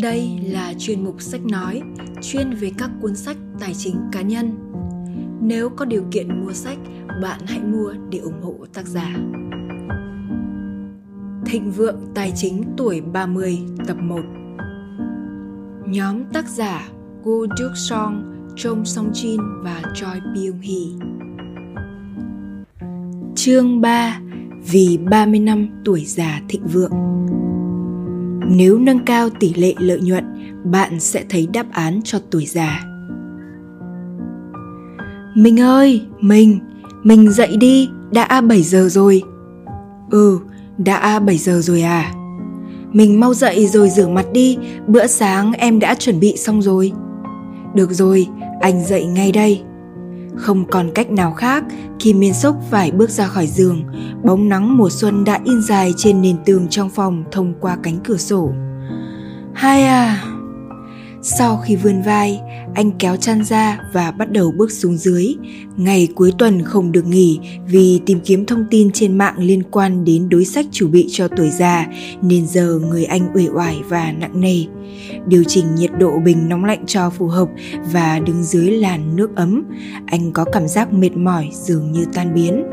Đây là chuyên mục sách nói, chuyên về các cuốn sách tài chính cá nhân. Nếu có điều kiện mua sách, bạn hãy mua để ủng hộ tác giả. Thịnh vượng tài chính tuổi 30 tập 1 Nhóm tác giả Gu Juk Song, Chong Song Jin và Choi Byung Hee Chương 3 Vì 30 năm tuổi già thịnh vượng nếu nâng cao tỷ lệ lợi nhuận, bạn sẽ thấy đáp án cho tuổi già. Mình ơi, mình mình dậy đi, đã 7 giờ rồi. Ừ đã 7 giờ rồi à. Mình mau dậy rồi rửa mặt đi, bữa sáng em đã chuẩn bị xong rồi. Được rồi, anh dậy ngay đây không còn cách nào khác Kim Miên Sốc phải bước ra khỏi giường, bóng nắng mùa xuân đã in dài trên nền tường trong phòng thông qua cánh cửa sổ. Hai à! Sau khi vươn vai, anh kéo chăn ra và bắt đầu bước xuống dưới. Ngày cuối tuần không được nghỉ vì tìm kiếm thông tin trên mạng liên quan đến đối sách chủ bị cho tuổi già, nên giờ người anh uể oải và nặng nề. Điều chỉnh nhiệt độ bình nóng lạnh cho phù hợp và đứng dưới làn nước ấm. Anh có cảm giác mệt mỏi dường như tan biến.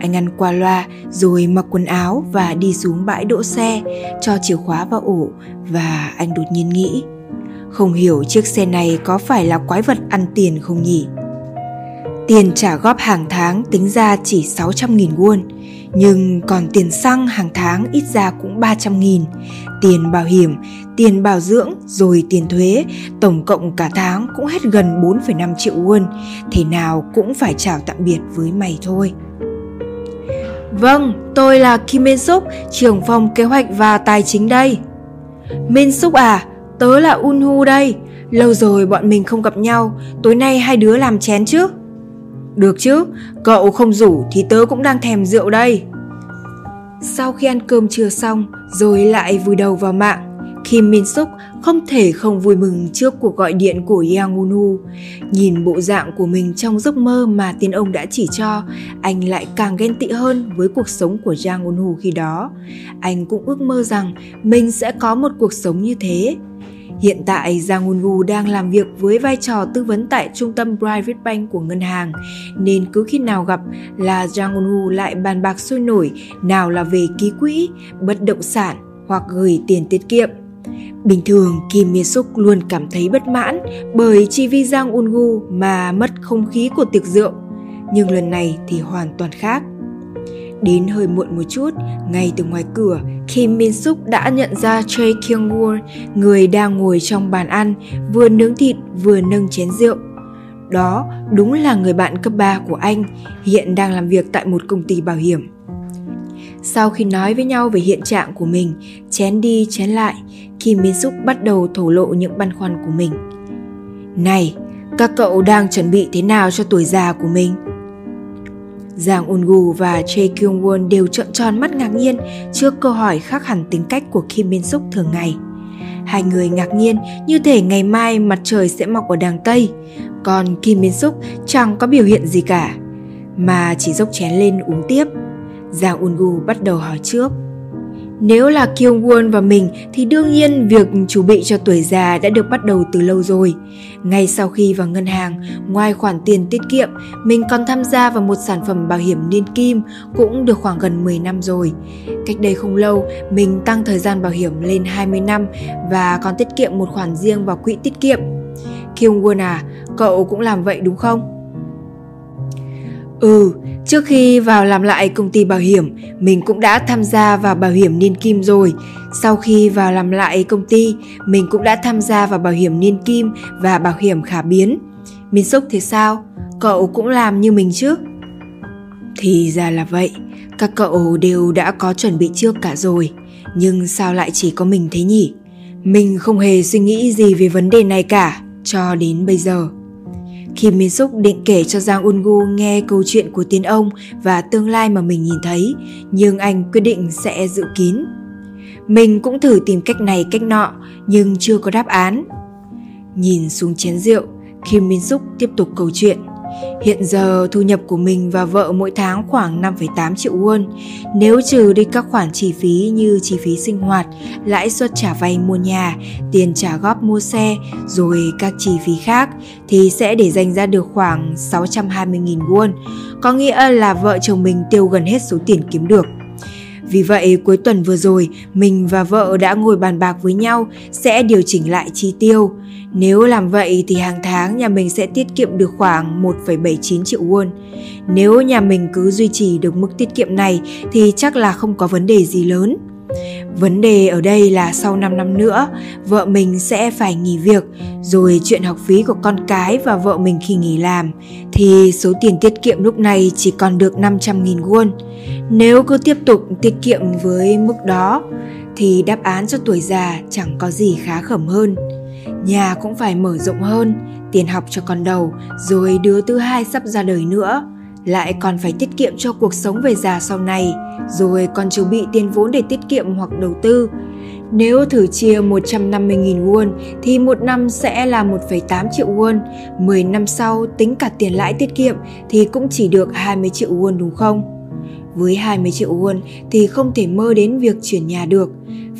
Anh ăn qua loa rồi mặc quần áo và đi xuống bãi đỗ xe, cho chìa khóa vào ổ và anh đột nhiên nghĩ không hiểu chiếc xe này có phải là quái vật ăn tiền không nhỉ? Tiền trả góp hàng tháng tính ra chỉ 600.000 won, nhưng còn tiền xăng hàng tháng ít ra cũng 300.000, tiền bảo hiểm, tiền bảo dưỡng rồi tiền thuế, tổng cộng cả tháng cũng hết gần 4,5 triệu won, thế nào cũng phải chào tạm biệt với mày thôi. Vâng, tôi là Kim Min Suk, trưởng phòng kế hoạch và tài chính đây. Min Suk à, Tớ là Unhu đây, lâu rồi bọn mình không gặp nhau, tối nay hai đứa làm chén chứ? Được chứ, cậu không rủ thì tớ cũng đang thèm rượu đây. Sau khi ăn cơm trưa xong, rồi lại vùi đầu vào mạng, Kim Min Suk không thể không vui mừng trước cuộc gọi điện của Yang Unu, Nhìn bộ dạng của mình trong giấc mơ mà tiên ông đã chỉ cho, anh lại càng ghen tị hơn với cuộc sống của Yang Unu khi đó. Anh cũng ước mơ rằng mình sẽ có một cuộc sống như thế. Hiện tại Giang Ngun Gu đang làm việc với vai trò tư vấn tại trung tâm Private Bank của ngân hàng, nên cứ khi nào gặp là Giang Ngun Gu lại bàn bạc sôi nổi nào là về ký quỹ, bất động sản hoặc gửi tiền tiết kiệm. Bình thường Kim Mi Suk luôn cảm thấy bất mãn bởi chỉ vì Giang Un Gu mà mất không khí của tiệc rượu. Nhưng lần này thì hoàn toàn khác. Đến hơi muộn một chút, ngay từ ngoài cửa, Kim Min Suk đã nhận ra Choi Kyung Won, người đang ngồi trong bàn ăn, vừa nướng thịt vừa nâng chén rượu. Đó đúng là người bạn cấp 3 của anh, hiện đang làm việc tại một công ty bảo hiểm. Sau khi nói với nhau về hiện trạng của mình, chén đi chén lại, Kim Min Suk bắt đầu thổ lộ những băn khoăn của mình. Này, các cậu đang chuẩn bị thế nào cho tuổi già của mình? Giang Ungu và Jae Kyung Won đều trợn tròn mắt ngạc nhiên trước câu hỏi khác hẳn tính cách của Kim Min Suk thường ngày. Hai người ngạc nhiên như thể ngày mai mặt trời sẽ mọc ở đàng Tây, còn Kim Min Suk chẳng có biểu hiện gì cả, mà chỉ dốc chén lên uống tiếp. Giang Ungu bắt đầu hỏi trước. Nếu là Kyung Won và mình thì đương nhiên việc chuẩn bị cho tuổi già đã được bắt đầu từ lâu rồi. Ngay sau khi vào ngân hàng, ngoài khoản tiền tiết kiệm, mình còn tham gia vào một sản phẩm bảo hiểm niên kim cũng được khoảng gần 10 năm rồi. Cách đây không lâu, mình tăng thời gian bảo hiểm lên 20 năm và còn tiết kiệm một khoản riêng vào quỹ tiết kiệm. Kyung Won à, cậu cũng làm vậy đúng không? Ừ, trước khi vào làm lại công ty bảo hiểm, mình cũng đã tham gia vào bảo hiểm niên kim rồi. Sau khi vào làm lại công ty, mình cũng đã tham gia vào bảo hiểm niên kim và bảo hiểm khả biến. Mình sốc thế sao? Cậu cũng làm như mình chứ? Thì ra là vậy, các cậu đều đã có chuẩn bị trước cả rồi. Nhưng sao lại chỉ có mình thế nhỉ? Mình không hề suy nghĩ gì về vấn đề này cả, cho đến bây giờ. Kim Min Suk định kể cho Giang Ungu nghe câu chuyện của tiên ông và tương lai mà mình nhìn thấy, nhưng anh quyết định sẽ giữ kín. Mình cũng thử tìm cách này cách nọ, nhưng chưa có đáp án. Nhìn xuống chén rượu, Kim Min Suk tiếp tục câu chuyện. Hiện giờ thu nhập của mình và vợ mỗi tháng khoảng 5,8 triệu won. Nếu trừ đi các khoản chi phí như chi phí sinh hoạt, lãi suất trả vay mua nhà, tiền trả góp mua xe, rồi các chi phí khác thì sẽ để dành ra được khoảng 620.000 won. Có nghĩa là vợ chồng mình tiêu gần hết số tiền kiếm được. Vì vậy, cuối tuần vừa rồi, mình và vợ đã ngồi bàn bạc với nhau sẽ điều chỉnh lại chi tiêu. Nếu làm vậy thì hàng tháng nhà mình sẽ tiết kiệm được khoảng 1,79 triệu won. Nếu nhà mình cứ duy trì được mức tiết kiệm này thì chắc là không có vấn đề gì lớn. Vấn đề ở đây là sau 5 năm nữa, vợ mình sẽ phải nghỉ việc, rồi chuyện học phí của con cái và vợ mình khi nghỉ làm, thì số tiền tiết kiệm lúc này chỉ còn được 500.000 won. Nếu cứ tiếp tục tiết kiệm với mức đó, thì đáp án cho tuổi già chẳng có gì khá khẩm hơn. Nhà cũng phải mở rộng hơn, tiền học cho con đầu, rồi đứa thứ hai sắp ra đời nữa lại còn phải tiết kiệm cho cuộc sống về già sau này, rồi còn chuẩn bị tiền vốn để tiết kiệm hoặc đầu tư. Nếu thử chia 150.000 won thì một năm sẽ là 1,8 triệu won, 10 năm sau tính cả tiền lãi tiết kiệm thì cũng chỉ được 20 triệu won đúng không? Với 20 triệu won thì không thể mơ đến việc chuyển nhà được.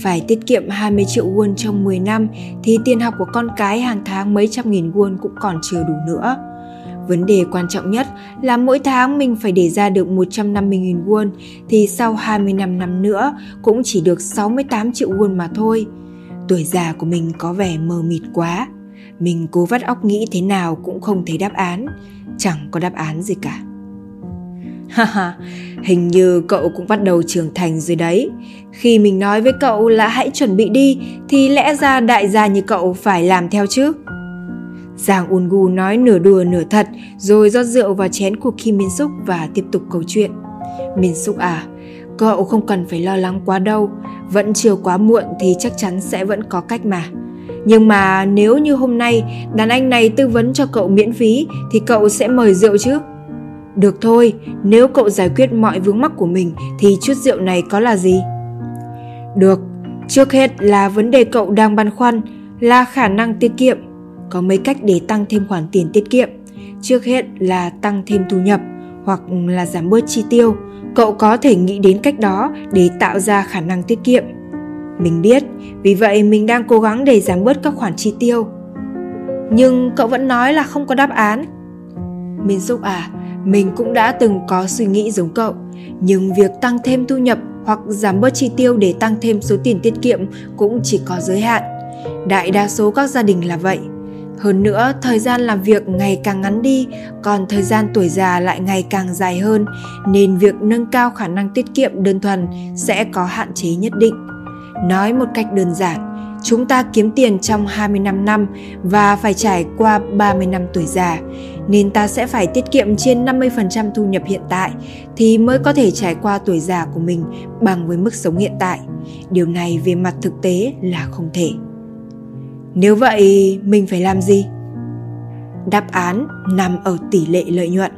Phải tiết kiệm 20 triệu won trong 10 năm thì tiền học của con cái hàng tháng mấy trăm nghìn won cũng còn chưa đủ nữa. Vấn đề quan trọng nhất là mỗi tháng mình phải để ra được 150.000 won thì sau 25 năm nữa cũng chỉ được 68 triệu won mà thôi. Tuổi già của mình có vẻ mờ mịt quá. Mình cố vắt óc nghĩ thế nào cũng không thấy đáp án. Chẳng có đáp án gì cả. Haha, hình như cậu cũng bắt đầu trưởng thành rồi đấy. Khi mình nói với cậu là hãy chuẩn bị đi thì lẽ ra đại gia như cậu phải làm theo chứ. Giang Ungu nói nửa đùa nửa thật rồi rót rượu vào chén của Kim Min Suk và tiếp tục câu chuyện. Min Suk à, cậu không cần phải lo lắng quá đâu, vẫn chưa quá muộn thì chắc chắn sẽ vẫn có cách mà. Nhưng mà nếu như hôm nay đàn anh này tư vấn cho cậu miễn phí thì cậu sẽ mời rượu chứ? Được thôi, nếu cậu giải quyết mọi vướng mắc của mình thì chút rượu này có là gì? Được, trước hết là vấn đề cậu đang băn khoăn là khả năng tiết kiệm có mấy cách để tăng thêm khoản tiền tiết kiệm. Trước hết là tăng thêm thu nhập hoặc là giảm bớt chi tiêu. Cậu có thể nghĩ đến cách đó để tạo ra khả năng tiết kiệm. Mình biết, vì vậy mình đang cố gắng để giảm bớt các khoản chi tiêu. Nhưng cậu vẫn nói là không có đáp án. Mình giúp à, mình cũng đã từng có suy nghĩ giống cậu, nhưng việc tăng thêm thu nhập hoặc giảm bớt chi tiêu để tăng thêm số tiền tiết kiệm cũng chỉ có giới hạn. Đại đa số các gia đình là vậy. Hơn nữa, thời gian làm việc ngày càng ngắn đi, còn thời gian tuổi già lại ngày càng dài hơn, nên việc nâng cao khả năng tiết kiệm đơn thuần sẽ có hạn chế nhất định. Nói một cách đơn giản, chúng ta kiếm tiền trong 25 năm và phải trải qua 30 năm tuổi già, nên ta sẽ phải tiết kiệm trên 50% thu nhập hiện tại thì mới có thể trải qua tuổi già của mình bằng với mức sống hiện tại. Điều này về mặt thực tế là không thể. Nếu vậy, mình phải làm gì? Đáp án nằm ở tỷ lệ lợi nhuận.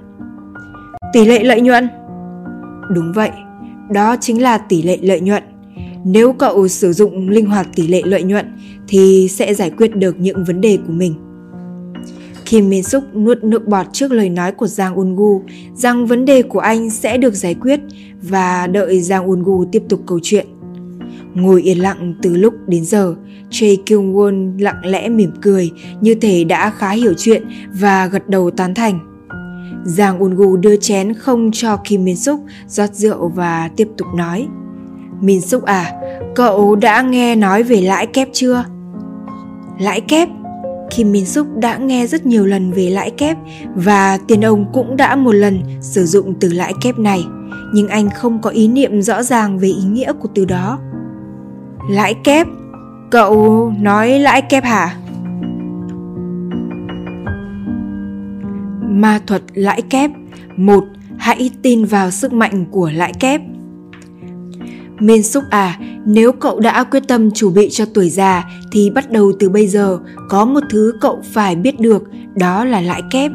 Tỷ lệ lợi nhuận? Đúng vậy, đó chính là tỷ lệ lợi nhuận. Nếu cậu sử dụng linh hoạt tỷ lệ lợi nhuận thì sẽ giải quyết được những vấn đề của mình. Kim Min Suk nuốt nước bọt trước lời nói của Giang Ungu rằng vấn đề của anh sẽ được giải quyết và đợi Giang Ungu tiếp tục câu chuyện. Ngồi yên lặng từ lúc đến giờ, Jae Kyung Won lặng lẽ mỉm cười như thể đã khá hiểu chuyện và gật đầu tán thành. Giang Un Gu đưa chén không cho Kim Min Suk rót rượu và tiếp tục nói. Min Suk à, cậu đã nghe nói về lãi kép chưa? Lãi kép? Kim Min Suk đã nghe rất nhiều lần về lãi kép và tiền ông cũng đã một lần sử dụng từ lãi kép này, nhưng anh không có ý niệm rõ ràng về ý nghĩa của từ đó. Lãi kép? Cậu nói lãi kép hả? Ma thuật lãi kép một Hãy tin vào sức mạnh của lãi kép Min Súc à, nếu cậu đã quyết tâm chuẩn bị cho tuổi già thì bắt đầu từ bây giờ có một thứ cậu phải biết được, đó là lãi kép.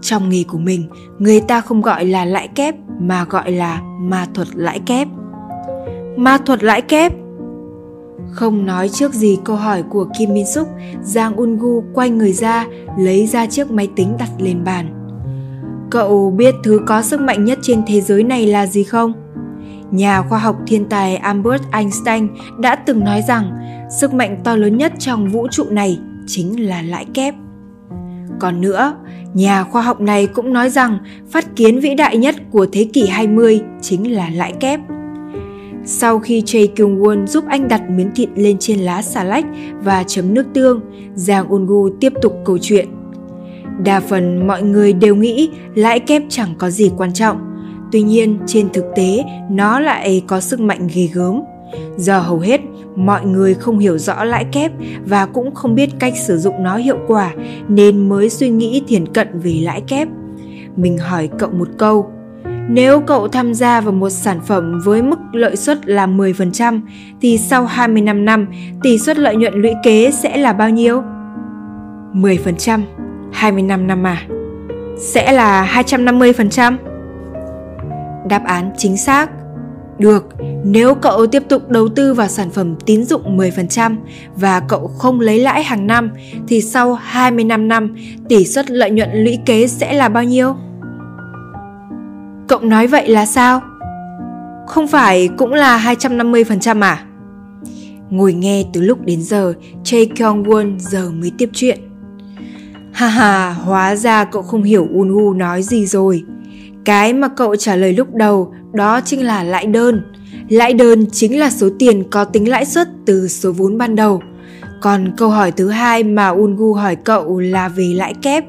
Trong nghề của mình, người ta không gọi là lãi kép mà gọi là ma thuật lãi kép. Ma thuật lãi kép không nói trước gì câu hỏi của Kim Min Suk, Giang Ungu quay người ra, lấy ra chiếc máy tính đặt lên bàn. cậu biết thứ có sức mạnh nhất trên thế giới này là gì không? Nhà khoa học thiên tài Albert Einstein đã từng nói rằng sức mạnh to lớn nhất trong vũ trụ này chính là lãi kép. Còn nữa, nhà khoa học này cũng nói rằng phát kiến vĩ đại nhất của thế kỷ 20 chính là lãi kép. Sau khi Choi Kyung Won giúp anh đặt miếng thịt lên trên lá xà lách và chấm nước tương, Giang Ungu tiếp tục câu chuyện. Đa phần mọi người đều nghĩ lãi kép chẳng có gì quan trọng. Tuy nhiên, trên thực tế, nó lại có sức mạnh ghê gớm. Do hầu hết mọi người không hiểu rõ lãi kép và cũng không biết cách sử dụng nó hiệu quả nên mới suy nghĩ thiền cận về lãi kép. Mình hỏi cậu một câu, nếu cậu tham gia vào một sản phẩm với mức lợi suất là 10% thì sau 25 năm tỷ suất lợi nhuận lũy kế sẽ là bao nhiêu? 10%, 25 năm à? Sẽ là 250%? Đáp án chính xác. Được, nếu cậu tiếp tục đầu tư vào sản phẩm tín dụng 10% và cậu không lấy lãi hàng năm thì sau 25 năm tỷ suất lợi nhuận lũy kế sẽ là bao nhiêu? Cậu nói vậy là sao? Không phải cũng là 250% à? Ngồi nghe từ lúc đến giờ, Jae Kyung Won giờ mới tiếp chuyện. Ha ha, hóa ra cậu không hiểu Un Woo nói gì rồi. Cái mà cậu trả lời lúc đầu đó chính là lãi đơn. Lãi đơn chính là số tiền có tính lãi suất từ số vốn ban đầu. Còn câu hỏi thứ hai mà Ungu hỏi cậu là về lãi kép.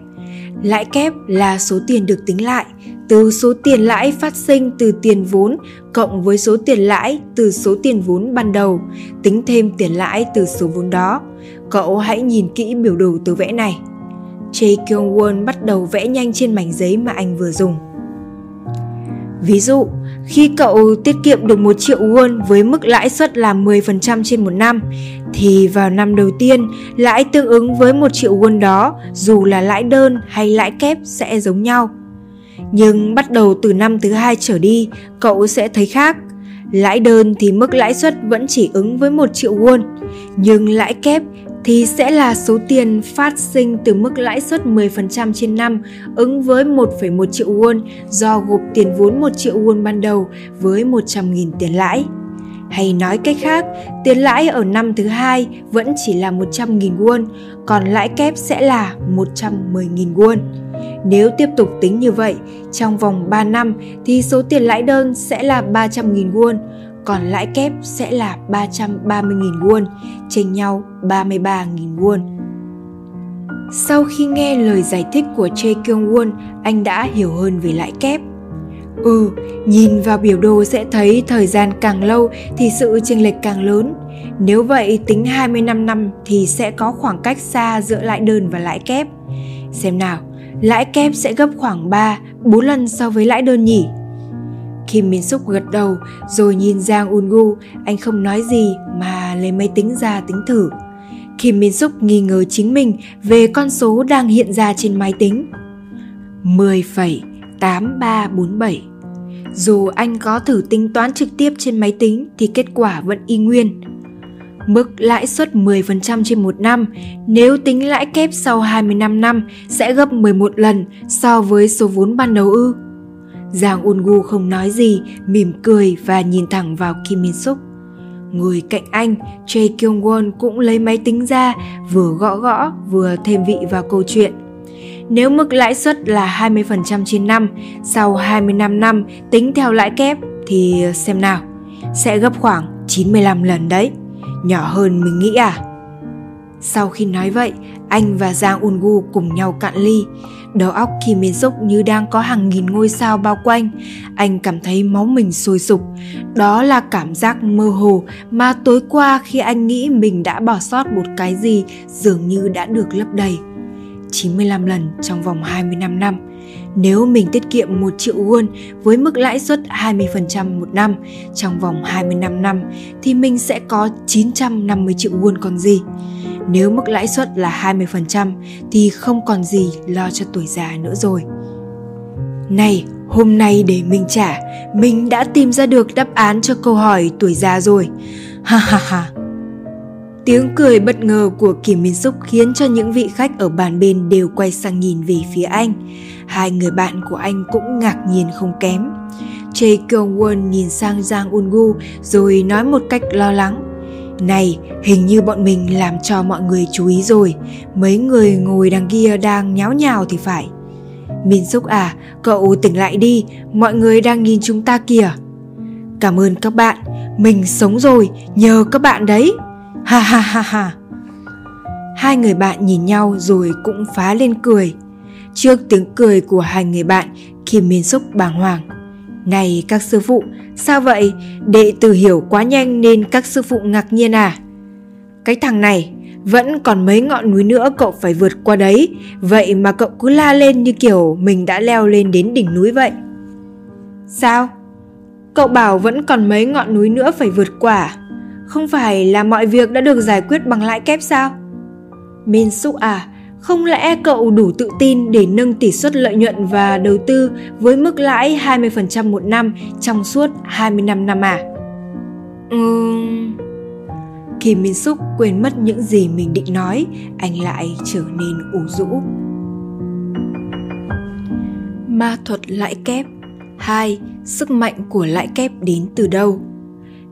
Lãi kép là số tiền được tính lại từ số tiền lãi phát sinh từ tiền vốn cộng với số tiền lãi từ số tiền vốn ban đầu, tính thêm tiền lãi từ số vốn đó. Cậu hãy nhìn kỹ biểu đồ từ vẽ này. Jae Kyung Won bắt đầu vẽ nhanh trên mảnh giấy mà anh vừa dùng. Ví dụ, khi cậu tiết kiệm được 1 triệu won với mức lãi suất là 10% trên một năm, thì vào năm đầu tiên, lãi tương ứng với 1 triệu won đó, dù là lãi đơn hay lãi kép sẽ giống nhau. Nhưng bắt đầu từ năm thứ hai trở đi, cậu sẽ thấy khác. Lãi đơn thì mức lãi suất vẫn chỉ ứng với 1 triệu won, nhưng lãi kép thì sẽ là số tiền phát sinh từ mức lãi suất 10% trên năm ứng với 1,1 triệu won do gộp tiền vốn 1 triệu won ban đầu với 100.000 tiền lãi. Hay nói cách khác, tiền lãi ở năm thứ hai vẫn chỉ là 100.000 won, còn lãi kép sẽ là 110.000 won. Nếu tiếp tục tính như vậy, trong vòng 3 năm thì số tiền lãi đơn sẽ là 300.000 won, còn lãi kép sẽ là 330.000 won, chênh nhau 33.000 won. Sau khi nghe lời giải thích của Choi Kyung Won, anh đã hiểu hơn về lãi kép. Ừ, nhìn vào biểu đồ sẽ thấy thời gian càng lâu thì sự chênh lệch càng lớn. Nếu vậy tính 25 năm thì sẽ có khoảng cách xa giữa lãi đơn và lãi kép. Xem nào, lãi kép sẽ gấp khoảng 3, 4 lần so với lãi đơn nhỉ? Kim Min Suk gật đầu rồi nhìn Giang Ungu, anh không nói gì mà lấy máy tính ra tính thử. Kim Min Suk nghi ngờ chính mình về con số đang hiện ra trên máy tính. 10,8347 dù anh có thử tính toán trực tiếp trên máy tính thì kết quả vẫn y nguyên. Mức lãi suất 10% trên một năm, nếu tính lãi kép sau 25 năm sẽ gấp 11 lần so với số vốn ban đầu ư. Giang Ungu không nói gì, mỉm cười và nhìn thẳng vào Kim Min Suk. Ngồi cạnh anh, Jae Kyung Won cũng lấy máy tính ra, vừa gõ gõ vừa thêm vị vào câu chuyện. Nếu mức lãi suất là 20% trên năm, sau 25 năm tính theo lãi kép thì xem nào, sẽ gấp khoảng 95 lần đấy. Nhỏ hơn mình nghĩ à? Sau khi nói vậy, anh và Giang Ungu cùng nhau cạn ly. Đầu óc Kim miên Suk như đang có hàng nghìn ngôi sao bao quanh. Anh cảm thấy máu mình sôi sục. Đó là cảm giác mơ hồ mà tối qua khi anh nghĩ mình đã bỏ sót một cái gì dường như đã được lấp đầy. 95 lần trong vòng 25 năm. Nếu mình tiết kiệm 1 triệu won với mức lãi suất 20% một năm trong vòng 25 năm thì mình sẽ có 950 triệu won còn gì. Nếu mức lãi suất là 20% thì không còn gì lo cho tuổi già nữa rồi. Này, hôm nay để mình trả, mình đã tìm ra được đáp án cho câu hỏi tuổi già rồi. Ha ha ha. Tiếng cười bất ngờ của Kim Min Suk khiến cho những vị khách ở bàn bên đều quay sang nhìn về phía anh. Hai người bạn của anh cũng ngạc nhiên không kém. Jae Kyung Won nhìn sang Jang Un Gu rồi nói một cách lo lắng. Này, hình như bọn mình làm cho mọi người chú ý rồi. Mấy người ngồi đằng kia đang nháo nhào thì phải. Min Suk à, cậu tỉnh lại đi, mọi người đang nhìn chúng ta kìa. Cảm ơn các bạn, mình sống rồi, nhờ các bạn đấy. Ha ha ha ha. Hai người bạn nhìn nhau rồi cũng phá lên cười. Trước tiếng cười của hai người bạn, Kim Miên Súc bàng hoàng. Này các sư phụ, sao vậy? Đệ tử hiểu quá nhanh nên các sư phụ ngạc nhiên à? Cái thằng này, vẫn còn mấy ngọn núi nữa cậu phải vượt qua đấy, vậy mà cậu cứ la lên như kiểu mình đã leo lên đến đỉnh núi vậy. Sao? Cậu bảo vẫn còn mấy ngọn núi nữa phải vượt qua à? Không phải là mọi việc đã được giải quyết bằng lãi kép sao? Min Suk à, không lẽ cậu đủ tự tin để nâng tỷ suất lợi nhuận và đầu tư với mức lãi 20% một năm trong suốt 25 năm à? Ừm... Kim Min Suk quên mất những gì mình định nói, anh lại trở nên ủ rũ. Ma thuật lãi kép 2. Sức mạnh của lãi kép đến từ đâu?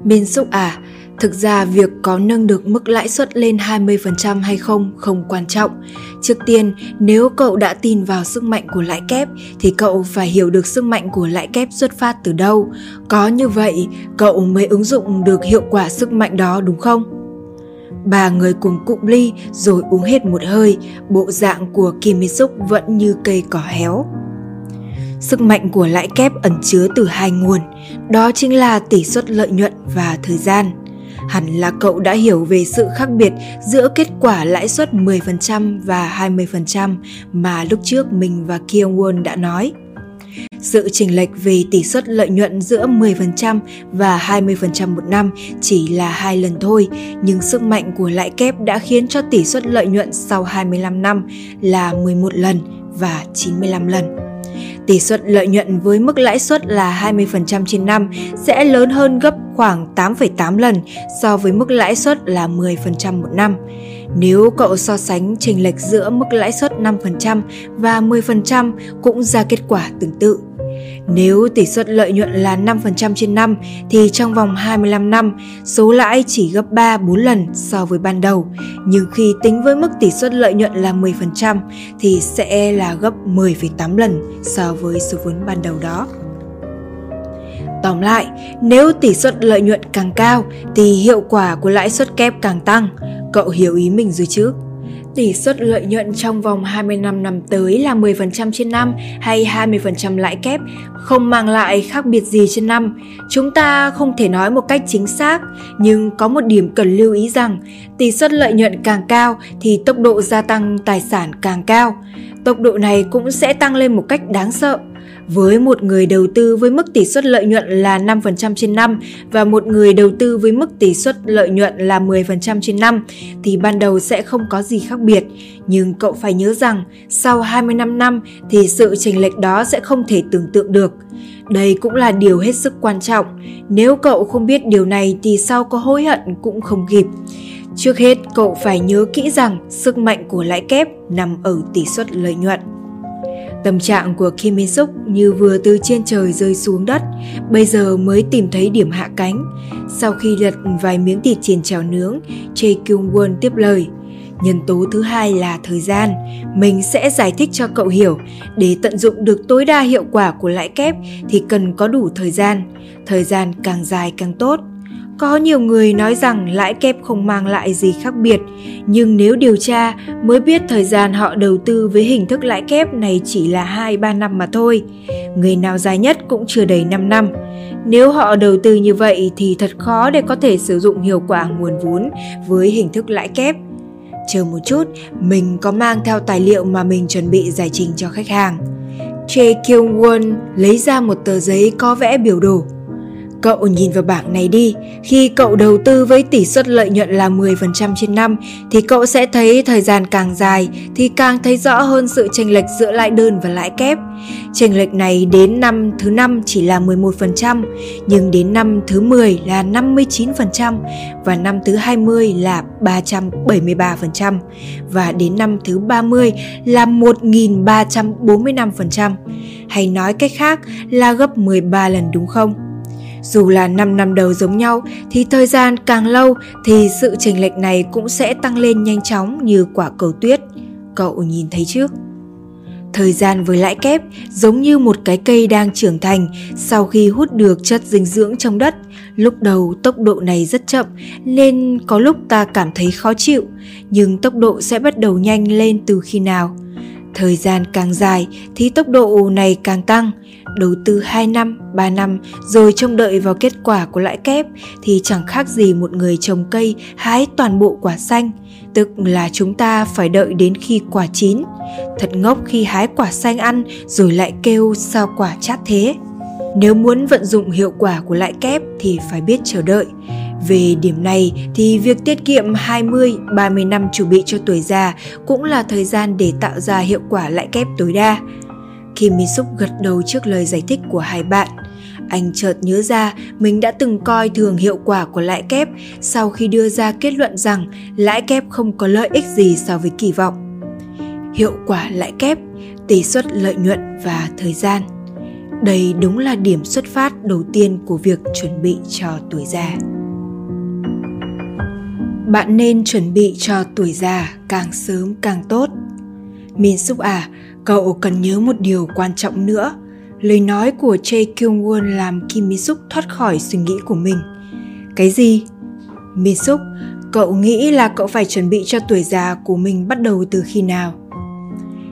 Min Suk à, Thực ra việc có nâng được mức lãi suất lên 20% hay không không quan trọng. Trước tiên, nếu cậu đã tin vào sức mạnh của lãi kép thì cậu phải hiểu được sức mạnh của lãi kép xuất phát từ đâu. Có như vậy, cậu mới ứng dụng được hiệu quả sức mạnh đó đúng không? Ba người cùng cụm ly rồi uống hết một hơi, bộ dạng của Kim Mi Suk vẫn như cây cỏ héo. Sức mạnh của lãi kép ẩn chứa từ hai nguồn, đó chính là tỷ suất lợi nhuận và thời gian. Hẳn là cậu đã hiểu về sự khác biệt giữa kết quả lãi suất 10% và 20% mà lúc trước mình và Kyung Won đã nói. Sự chênh lệch về tỷ suất lợi nhuận giữa 10% và 20% một năm chỉ là hai lần thôi, nhưng sức mạnh của lãi kép đã khiến cho tỷ suất lợi nhuận sau 25 năm là 11 lần và 95 lần. Tỷ suất lợi nhuận với mức lãi suất là 20% trên năm sẽ lớn hơn gấp khoảng 8,8 lần so với mức lãi suất là 10% một năm. Nếu cậu so sánh chênh lệch giữa mức lãi suất 5% và 10% cũng ra kết quả tương tự. Nếu tỷ suất lợi nhuận là 5% trên năm thì trong vòng 25 năm, số lãi chỉ gấp 3-4 lần so với ban đầu. Nhưng khi tính với mức tỷ suất lợi nhuận là 10% thì sẽ là gấp 10,8 lần so với số vốn ban đầu đó. Tóm lại, nếu tỷ suất lợi nhuận càng cao thì hiệu quả của lãi suất kép càng tăng. Cậu hiểu ý mình rồi chứ? Tỷ suất lợi nhuận trong vòng 25 năm tới là 10% trên năm hay 20% lãi kép không mang lại khác biệt gì trên năm. Chúng ta không thể nói một cách chính xác, nhưng có một điểm cần lưu ý rằng tỷ suất lợi nhuận càng cao thì tốc độ gia tăng tài sản càng cao. Tốc độ này cũng sẽ tăng lên một cách đáng sợ với một người đầu tư với mức tỷ suất lợi nhuận là 5% trên năm và một người đầu tư với mức tỷ suất lợi nhuận là 10% trên năm thì ban đầu sẽ không có gì khác biệt. Nhưng cậu phải nhớ rằng sau 25 năm thì sự chênh lệch đó sẽ không thể tưởng tượng được. Đây cũng là điều hết sức quan trọng. Nếu cậu không biết điều này thì sau có hối hận cũng không kịp. Trước hết, cậu phải nhớ kỹ rằng sức mạnh của lãi kép nằm ở tỷ suất lợi nhuận. Tâm trạng của Kim Min Suk như vừa từ trên trời rơi xuống đất, bây giờ mới tìm thấy điểm hạ cánh. Sau khi lật vài miếng thịt chiên chảo nướng, Jae Kyung Won tiếp lời. Nhân tố thứ hai là thời gian. Mình sẽ giải thích cho cậu hiểu. Để tận dụng được tối đa hiệu quả của lãi kép thì cần có đủ thời gian. Thời gian càng dài càng tốt. Có nhiều người nói rằng lãi kép không mang lại gì khác biệt, nhưng nếu điều tra mới biết thời gian họ đầu tư với hình thức lãi kép này chỉ là 2-3 năm mà thôi. Người nào dài nhất cũng chưa đầy 5 năm. Nếu họ đầu tư như vậy thì thật khó để có thể sử dụng hiệu quả nguồn vốn với hình thức lãi kép. Chờ một chút, mình có mang theo tài liệu mà mình chuẩn bị giải trình cho khách hàng. Che Kyung Won lấy ra một tờ giấy có vẽ biểu đồ Cậu nhìn vào bảng này đi, khi cậu đầu tư với tỷ suất lợi nhuận là 10% trên năm thì cậu sẽ thấy thời gian càng dài thì càng thấy rõ hơn sự chênh lệch giữa lãi đơn và lãi kép. Chênh lệch này đến năm thứ năm chỉ là 11%, nhưng đến năm thứ 10 là 59% và năm thứ 20 là 373% và đến năm thứ 30 là 1345%. Hay nói cách khác là gấp 13 lần đúng không? Dù là 5 năm đầu giống nhau thì thời gian càng lâu thì sự chênh lệch này cũng sẽ tăng lên nhanh chóng như quả cầu tuyết. Cậu nhìn thấy trước. Thời gian với lãi kép giống như một cái cây đang trưởng thành sau khi hút được chất dinh dưỡng trong đất. Lúc đầu tốc độ này rất chậm nên có lúc ta cảm thấy khó chịu, nhưng tốc độ sẽ bắt đầu nhanh lên từ khi nào? Thời gian càng dài thì tốc độ này càng tăng. Đầu tư 2 năm, 3 năm rồi trông đợi vào kết quả của lãi kép thì chẳng khác gì một người trồng cây hái toàn bộ quả xanh, tức là chúng ta phải đợi đến khi quả chín. Thật ngốc khi hái quả xanh ăn rồi lại kêu sao quả chát thế. Nếu muốn vận dụng hiệu quả của lãi kép thì phải biết chờ đợi. Về điểm này thì việc tiết kiệm 20, 30 năm chuẩn bị cho tuổi già cũng là thời gian để tạo ra hiệu quả lãi kép tối đa. Khi Súc gật đầu trước lời giải thích của hai bạn, anh chợt nhớ ra mình đã từng coi thường hiệu quả của lãi kép sau khi đưa ra kết luận rằng lãi kép không có lợi ích gì so với kỳ vọng. Hiệu quả lãi kép, tỷ suất lợi nhuận và thời gian. Đây đúng là điểm xuất phát đầu tiên của việc chuẩn bị cho tuổi già bạn nên chuẩn bị cho tuổi già càng sớm càng tốt min súc à cậu cần nhớ một điều quan trọng nữa lời nói của Jae Kyung Won làm Kim Mi Suk thoát khỏi suy nghĩ của mình. Cái gì? Mi Suk, cậu nghĩ là cậu phải chuẩn bị cho tuổi già của mình bắt đầu từ khi nào?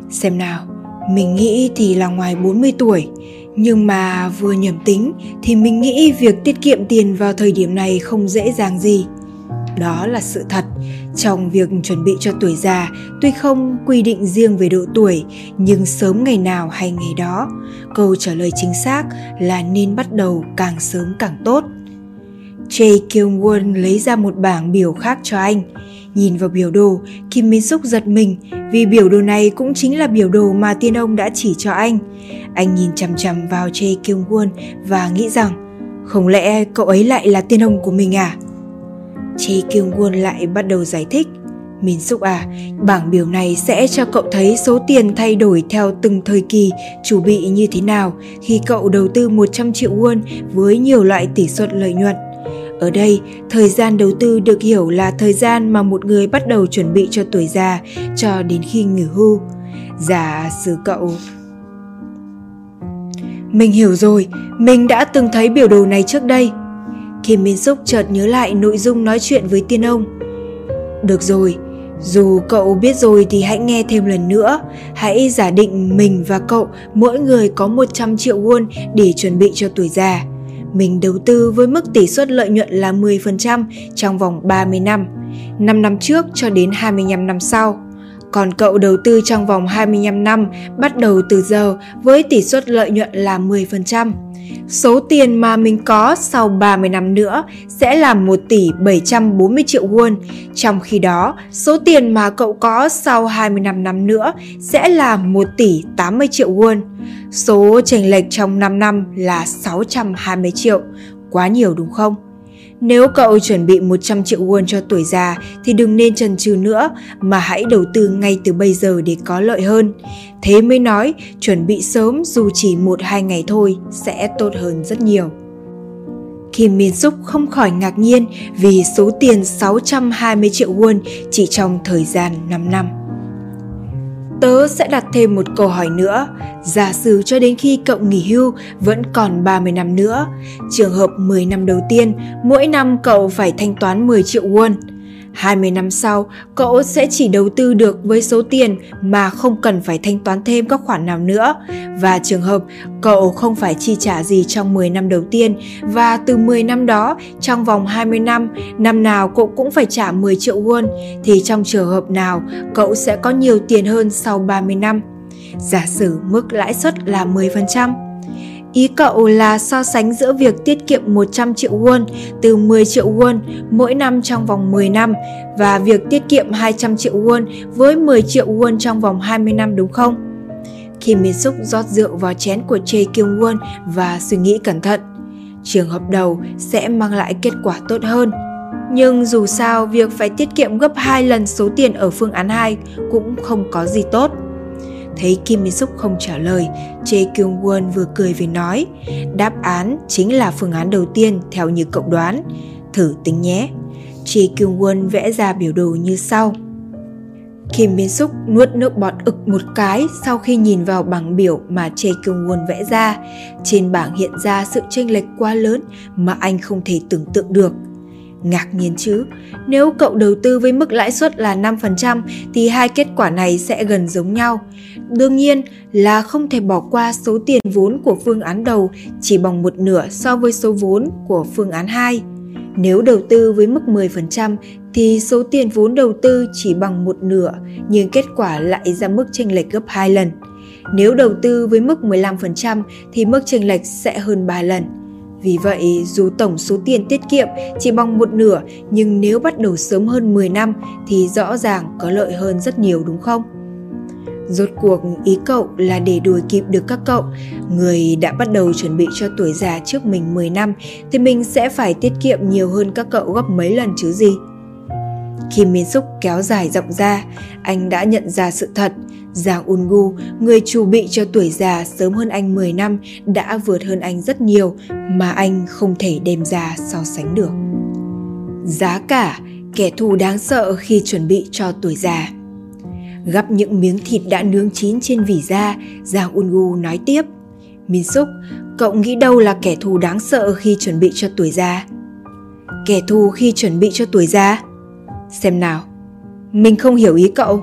Xem nào, mình nghĩ thì là ngoài 40 tuổi, nhưng mà vừa nhầm tính thì mình nghĩ việc tiết kiệm tiền vào thời điểm này không dễ dàng gì đó là sự thật trong việc chuẩn bị cho tuổi già tuy không quy định riêng về độ tuổi nhưng sớm ngày nào hay ngày đó câu trả lời chính xác là nên bắt đầu càng sớm càng tốt Jae Kyung Won lấy ra một bảng biểu khác cho anh. Nhìn vào biểu đồ, Kim Min Suk giật mình vì biểu đồ này cũng chính là biểu đồ mà tiên ông đã chỉ cho anh. Anh nhìn chằm chằm vào Jae Kyung Won và nghĩ rằng không lẽ cậu ấy lại là tiên ông của mình à? Chi Kyung Won lại bắt đầu giải thích. Min Suk à, bảng biểu này sẽ cho cậu thấy số tiền thay đổi theo từng thời kỳ chủ bị như thế nào khi cậu đầu tư 100 triệu won với nhiều loại tỷ suất lợi nhuận. Ở đây, thời gian đầu tư được hiểu là thời gian mà một người bắt đầu chuẩn bị cho tuổi già cho đến khi nghỉ hưu. Giả sử cậu mình hiểu rồi, mình đã từng thấy biểu đồ này trước đây. Kim Min Súc chợt nhớ lại nội dung nói chuyện với tiên ông. Được rồi, dù cậu biết rồi thì hãy nghe thêm lần nữa. Hãy giả định mình và cậu mỗi người có 100 triệu won để chuẩn bị cho tuổi già. Mình đầu tư với mức tỷ suất lợi nhuận là 10% trong vòng 30 năm, 5 năm trước cho đến 25 năm sau. Còn cậu đầu tư trong vòng 25 năm bắt đầu từ giờ với tỷ suất lợi nhuận là 10%. Số tiền mà mình có sau 30 năm nữa sẽ là 1 tỷ 740 triệu won. Trong khi đó, số tiền mà cậu có sau 25 năm nữa sẽ là 1 tỷ 80 triệu won. Số chênh lệch trong 5 năm là 620 triệu. Quá nhiều đúng không? Nếu cậu chuẩn bị 100 triệu won cho tuổi già, thì đừng nên chần chừ nữa, mà hãy đầu tư ngay từ bây giờ để có lợi hơn. Thế mới nói, chuẩn bị sớm dù chỉ 1-2 ngày thôi sẽ tốt hơn rất nhiều. Kim Min Suk không khỏi ngạc nhiên vì số tiền 620 triệu won chỉ trong thời gian 5 năm. Tớ sẽ đặt thêm một câu hỏi nữa, giả sử cho đến khi cậu nghỉ hưu vẫn còn 30 năm nữa. Trường hợp 10 năm đầu tiên, mỗi năm cậu phải thanh toán 10 triệu won. 20 năm sau, cậu sẽ chỉ đầu tư được với số tiền mà không cần phải thanh toán thêm các khoản nào nữa. Và trường hợp cậu không phải chi trả gì trong 10 năm đầu tiên và từ 10 năm đó, trong vòng 20 năm, năm nào cậu cũng phải trả 10 triệu won thì trong trường hợp nào cậu sẽ có nhiều tiền hơn sau 30 năm. Giả sử mức lãi suất là 10%. Ý cậu là so sánh giữa việc tiết kiệm 100 triệu won từ 10 triệu won mỗi năm trong vòng 10 năm và việc tiết kiệm 200 triệu won với 10 triệu won trong vòng 20 năm đúng không? Kim Min Suk rót rượu vào chén của Jae Kyung Won và suy nghĩ cẩn thận. Trường hợp đầu sẽ mang lại kết quả tốt hơn. Nhưng dù sao, việc phải tiết kiệm gấp 2 lần số tiền ở phương án 2 cũng không có gì tốt. Thấy Kim Min Suk không trả lời, Jae Kyung Won vừa cười vừa nói, đáp án chính là phương án đầu tiên theo như cậu đoán. Thử tính nhé. Jae Kyung Won vẽ ra biểu đồ như sau. Kim Min Suk nuốt nước bọt ực một cái sau khi nhìn vào bảng biểu mà Jae Kyung Won vẽ ra. Trên bảng hiện ra sự chênh lệch quá lớn mà anh không thể tưởng tượng được. Ngạc nhiên chứ, nếu cậu đầu tư với mức lãi suất là 5% thì hai kết quả này sẽ gần giống nhau. Đương nhiên là không thể bỏ qua số tiền vốn của phương án đầu chỉ bằng một nửa so với số vốn của phương án 2. Nếu đầu tư với mức 10% thì số tiền vốn đầu tư chỉ bằng một nửa nhưng kết quả lại ra mức chênh lệch gấp 2 lần. Nếu đầu tư với mức 15% thì mức chênh lệch sẽ hơn 3 lần. Vì vậy, dù tổng số tiền tiết kiệm chỉ bằng một nửa, nhưng nếu bắt đầu sớm hơn 10 năm thì rõ ràng có lợi hơn rất nhiều đúng không? Rốt cuộc ý cậu là để đuổi kịp được các cậu, người đã bắt đầu chuẩn bị cho tuổi già trước mình 10 năm thì mình sẽ phải tiết kiệm nhiều hơn các cậu gấp mấy lần chứ gì. Kim Min xúc kéo dài rộng ra, anh đã nhận ra sự thật. Giang Ungu, người chủ bị cho tuổi già sớm hơn anh 10 năm, đã vượt hơn anh rất nhiều mà anh không thể đem ra so sánh được. Giá cả, kẻ thù đáng sợ khi chuẩn bị cho tuổi già. Gắp những miếng thịt đã nướng chín trên vỉ da, Giang Ungu nói tiếp. Min Suk, cậu nghĩ đâu là kẻ thù đáng sợ khi chuẩn bị cho tuổi già? Kẻ thù khi chuẩn bị cho tuổi già? Xem nào, mình không hiểu ý cậu.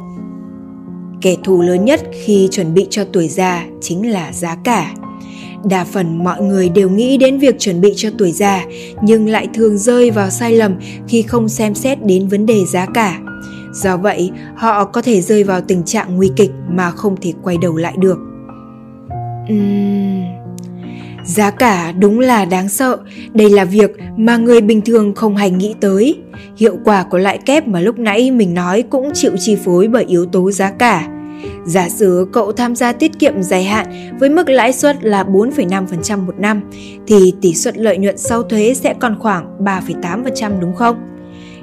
Kẻ thù lớn nhất khi chuẩn bị cho tuổi già chính là giá cả. Đa phần mọi người đều nghĩ đến việc chuẩn bị cho tuổi già nhưng lại thường rơi vào sai lầm khi không xem xét đến vấn đề giá cả. Do vậy, họ có thể rơi vào tình trạng nguy kịch mà không thể quay đầu lại được. Uhm, giá cả đúng là đáng sợ, đây là việc mà người bình thường không hay nghĩ tới. Hiệu quả của lãi kép mà lúc nãy mình nói cũng chịu chi phối bởi yếu tố giá cả. Giả sử cậu tham gia tiết kiệm dài hạn với mức lãi suất là 4,5% một năm thì tỷ suất lợi nhuận sau thuế sẽ còn khoảng 3,8% đúng không?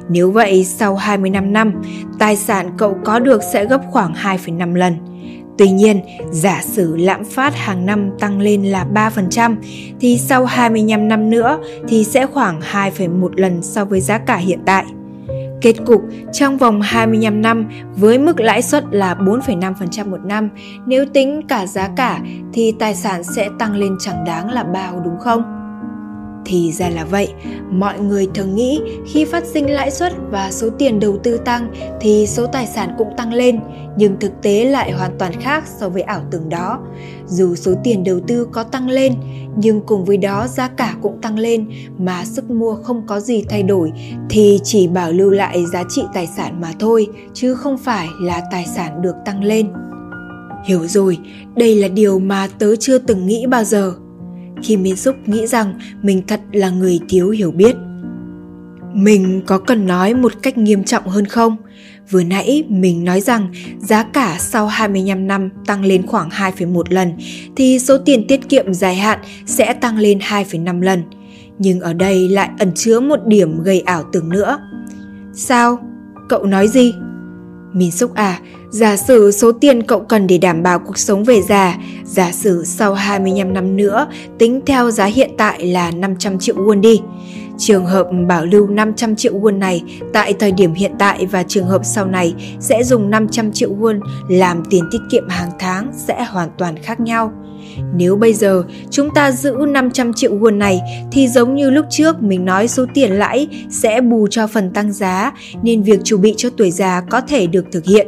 Nếu vậy, sau 25 năm, tài sản cậu có được sẽ gấp khoảng 2,5 lần. Tuy nhiên, giả sử lạm phát hàng năm tăng lên là 3% thì sau 25 năm nữa thì sẽ khoảng 2,1 lần so với giá cả hiện tại. Kết cục, trong vòng 25 năm với mức lãi suất là 4,5% một năm, nếu tính cả giá cả thì tài sản sẽ tăng lên chẳng đáng là bao đúng không? Thì ra là vậy. Mọi người thường nghĩ khi phát sinh lãi suất và số tiền đầu tư tăng thì số tài sản cũng tăng lên, nhưng thực tế lại hoàn toàn khác so với ảo tưởng đó. Dù số tiền đầu tư có tăng lên, nhưng cùng với đó giá cả cũng tăng lên mà sức mua không có gì thay đổi thì chỉ bảo lưu lại giá trị tài sản mà thôi, chứ không phải là tài sản được tăng lên. Hiểu rồi, đây là điều mà tớ chưa từng nghĩ bao giờ khi Miên Xúc nghĩ rằng mình thật là người thiếu hiểu biết. Mình có cần nói một cách nghiêm trọng hơn không? Vừa nãy mình nói rằng giá cả sau 25 năm tăng lên khoảng 2,1 lần thì số tiền tiết kiệm dài hạn sẽ tăng lên 2,5 lần. Nhưng ở đây lại ẩn chứa một điểm gây ảo tưởng nữa. Sao? Cậu nói gì? Min xúc à, giả sử số tiền cậu cần để đảm bảo cuộc sống về già, giả sử sau 25 năm nữa, tính theo giá hiện tại là 500 triệu won đi. Trường hợp bảo lưu 500 triệu won này tại thời điểm hiện tại và trường hợp sau này sẽ dùng 500 triệu won làm tiền tiết kiệm hàng tháng sẽ hoàn toàn khác nhau. Nếu bây giờ chúng ta giữ 500 triệu won này thì giống như lúc trước mình nói số tiền lãi sẽ bù cho phần tăng giá nên việc chuẩn bị cho tuổi già có thể được thực hiện.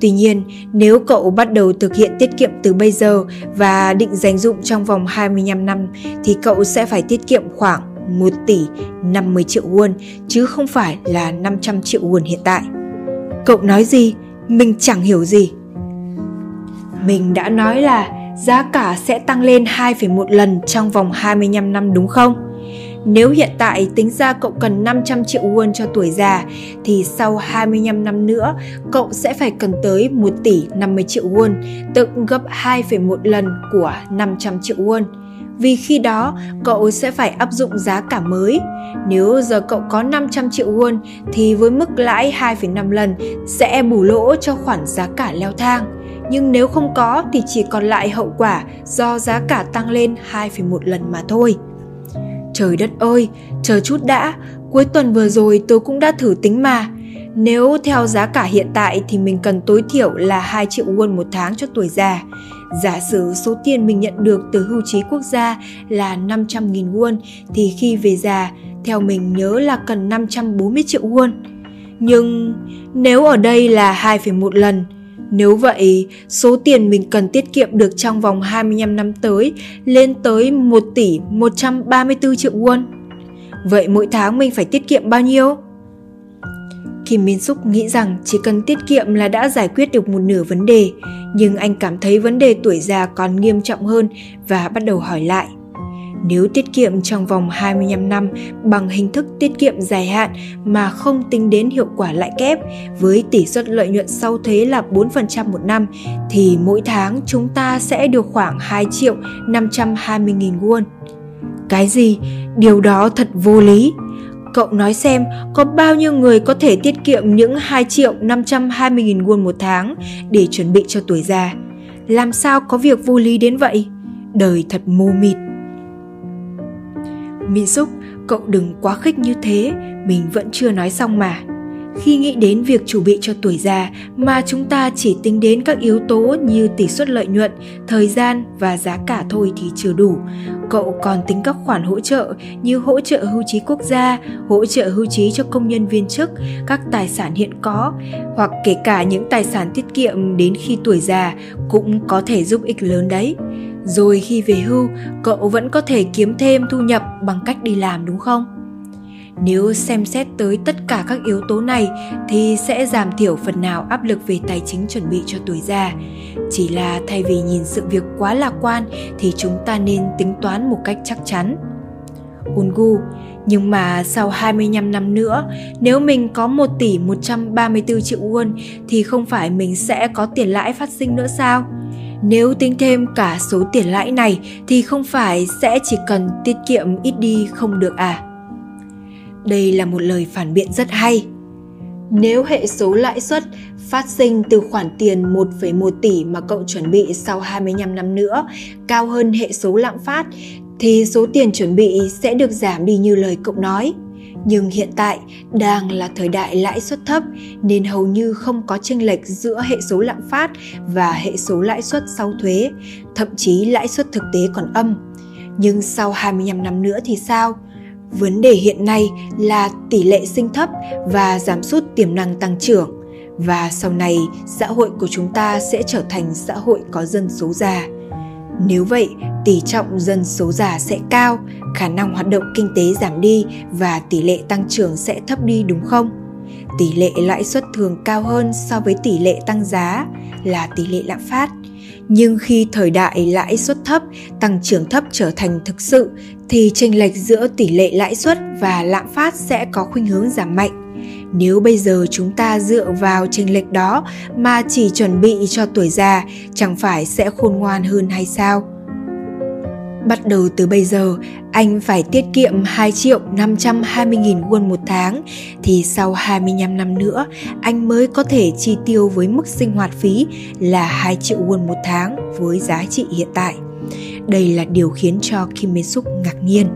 Tuy nhiên, nếu cậu bắt đầu thực hiện tiết kiệm từ bây giờ và định dành dụng trong vòng 25 năm thì cậu sẽ phải tiết kiệm khoảng 1 tỷ 50 triệu won chứ không phải là 500 triệu won hiện tại. Cậu nói gì? Mình chẳng hiểu gì. Mình đã nói là giá cả sẽ tăng lên 2,1 lần trong vòng 25 năm đúng không? Nếu hiện tại tính ra cậu cần 500 triệu won cho tuổi già thì sau 25 năm nữa cậu sẽ phải cần tới 1 tỷ 50 triệu won, tức gấp 2,1 lần của 500 triệu won. Vì khi đó cậu sẽ phải áp dụng giá cả mới. Nếu giờ cậu có 500 triệu won thì với mức lãi 2,5 lần sẽ bù lỗ cho khoản giá cả leo thang nhưng nếu không có thì chỉ còn lại hậu quả do giá cả tăng lên 2,1 lần mà thôi. Trời đất ơi, chờ chút đã, cuối tuần vừa rồi tôi cũng đã thử tính mà. Nếu theo giá cả hiện tại thì mình cần tối thiểu là 2 triệu won một tháng cho tuổi già. Giả sử số tiền mình nhận được từ hưu trí quốc gia là 500.000 won thì khi về già, theo mình nhớ là cần 540 triệu won. Nhưng nếu ở đây là 2,1 lần, nếu vậy, số tiền mình cần tiết kiệm được trong vòng 25 năm tới lên tới 1 tỷ 134 triệu won. Vậy mỗi tháng mình phải tiết kiệm bao nhiêu? Kim Min Suk nghĩ rằng chỉ cần tiết kiệm là đã giải quyết được một nửa vấn đề, nhưng anh cảm thấy vấn đề tuổi già còn nghiêm trọng hơn và bắt đầu hỏi lại – nếu tiết kiệm trong vòng 25 năm bằng hình thức tiết kiệm dài hạn mà không tính đến hiệu quả lãi kép với tỷ suất lợi nhuận sau thuế là 4% một năm thì mỗi tháng chúng ta sẽ được khoảng 2 triệu 520 nghìn won. Cái gì? Điều đó thật vô lý. Cậu nói xem có bao nhiêu người có thể tiết kiệm những 2 triệu 520 nghìn won một tháng để chuẩn bị cho tuổi già. Làm sao có việc vô lý đến vậy? Đời thật mù mịt. Min Súc, cậu đừng quá khích như thế, mình vẫn chưa nói xong mà. Khi nghĩ đến việc chuẩn bị cho tuổi già mà chúng ta chỉ tính đến các yếu tố như tỷ suất lợi nhuận, thời gian và giá cả thôi thì chưa đủ. Cậu còn tính các khoản hỗ trợ như hỗ trợ hưu trí quốc gia, hỗ trợ hưu trí cho công nhân viên chức, các tài sản hiện có hoặc kể cả những tài sản tiết kiệm đến khi tuổi già cũng có thể giúp ích lớn đấy rồi khi về hưu cậu vẫn có thể kiếm thêm thu nhập bằng cách đi làm đúng không nếu xem xét tới tất cả các yếu tố này thì sẽ giảm thiểu phần nào áp lực về tài chính chuẩn bị cho tuổi già. Chỉ là thay vì nhìn sự việc quá lạc quan thì chúng ta nên tính toán một cách chắc chắn. Ungu, nhưng mà sau 25 năm nữa, nếu mình có 1 tỷ 134 triệu won thì không phải mình sẽ có tiền lãi phát sinh nữa sao? Nếu tính thêm cả số tiền lãi này thì không phải sẽ chỉ cần tiết kiệm ít đi không được à? Đây là một lời phản biện rất hay. Nếu hệ số lãi suất phát sinh từ khoản tiền 1,1 tỷ mà cậu chuẩn bị sau 25 năm nữa cao hơn hệ số lạm phát thì số tiền chuẩn bị sẽ được giảm đi như lời cậu nói nhưng hiện tại đang là thời đại lãi suất thấp nên hầu như không có chênh lệch giữa hệ số lạm phát và hệ số lãi suất sau thuế, thậm chí lãi suất thực tế còn âm. Nhưng sau 25 năm nữa thì sao? Vấn đề hiện nay là tỷ lệ sinh thấp và giảm sút tiềm năng tăng trưởng và sau này xã hội của chúng ta sẽ trở thành xã hội có dân số già. Nếu vậy, tỷ trọng dân số già sẽ cao, khả năng hoạt động kinh tế giảm đi và tỷ lệ tăng trưởng sẽ thấp đi đúng không? Tỷ lệ lãi suất thường cao hơn so với tỷ lệ tăng giá là tỷ lệ lạm phát. Nhưng khi thời đại lãi suất thấp, tăng trưởng thấp trở thành thực sự thì chênh lệch giữa tỷ lệ lãi suất và lạm phát sẽ có khuynh hướng giảm mạnh. Nếu bây giờ chúng ta dựa vào chênh lệch đó mà chỉ chuẩn bị cho tuổi già, chẳng phải sẽ khôn ngoan hơn hay sao? Bắt đầu từ bây giờ, anh phải tiết kiệm 2 triệu 520 nghìn won một tháng, thì sau 25 năm nữa, anh mới có thể chi tiêu với mức sinh hoạt phí là 2 triệu won một tháng với giá trị hiện tại. Đây là điều khiến cho Kim Min Suk ngạc nhiên.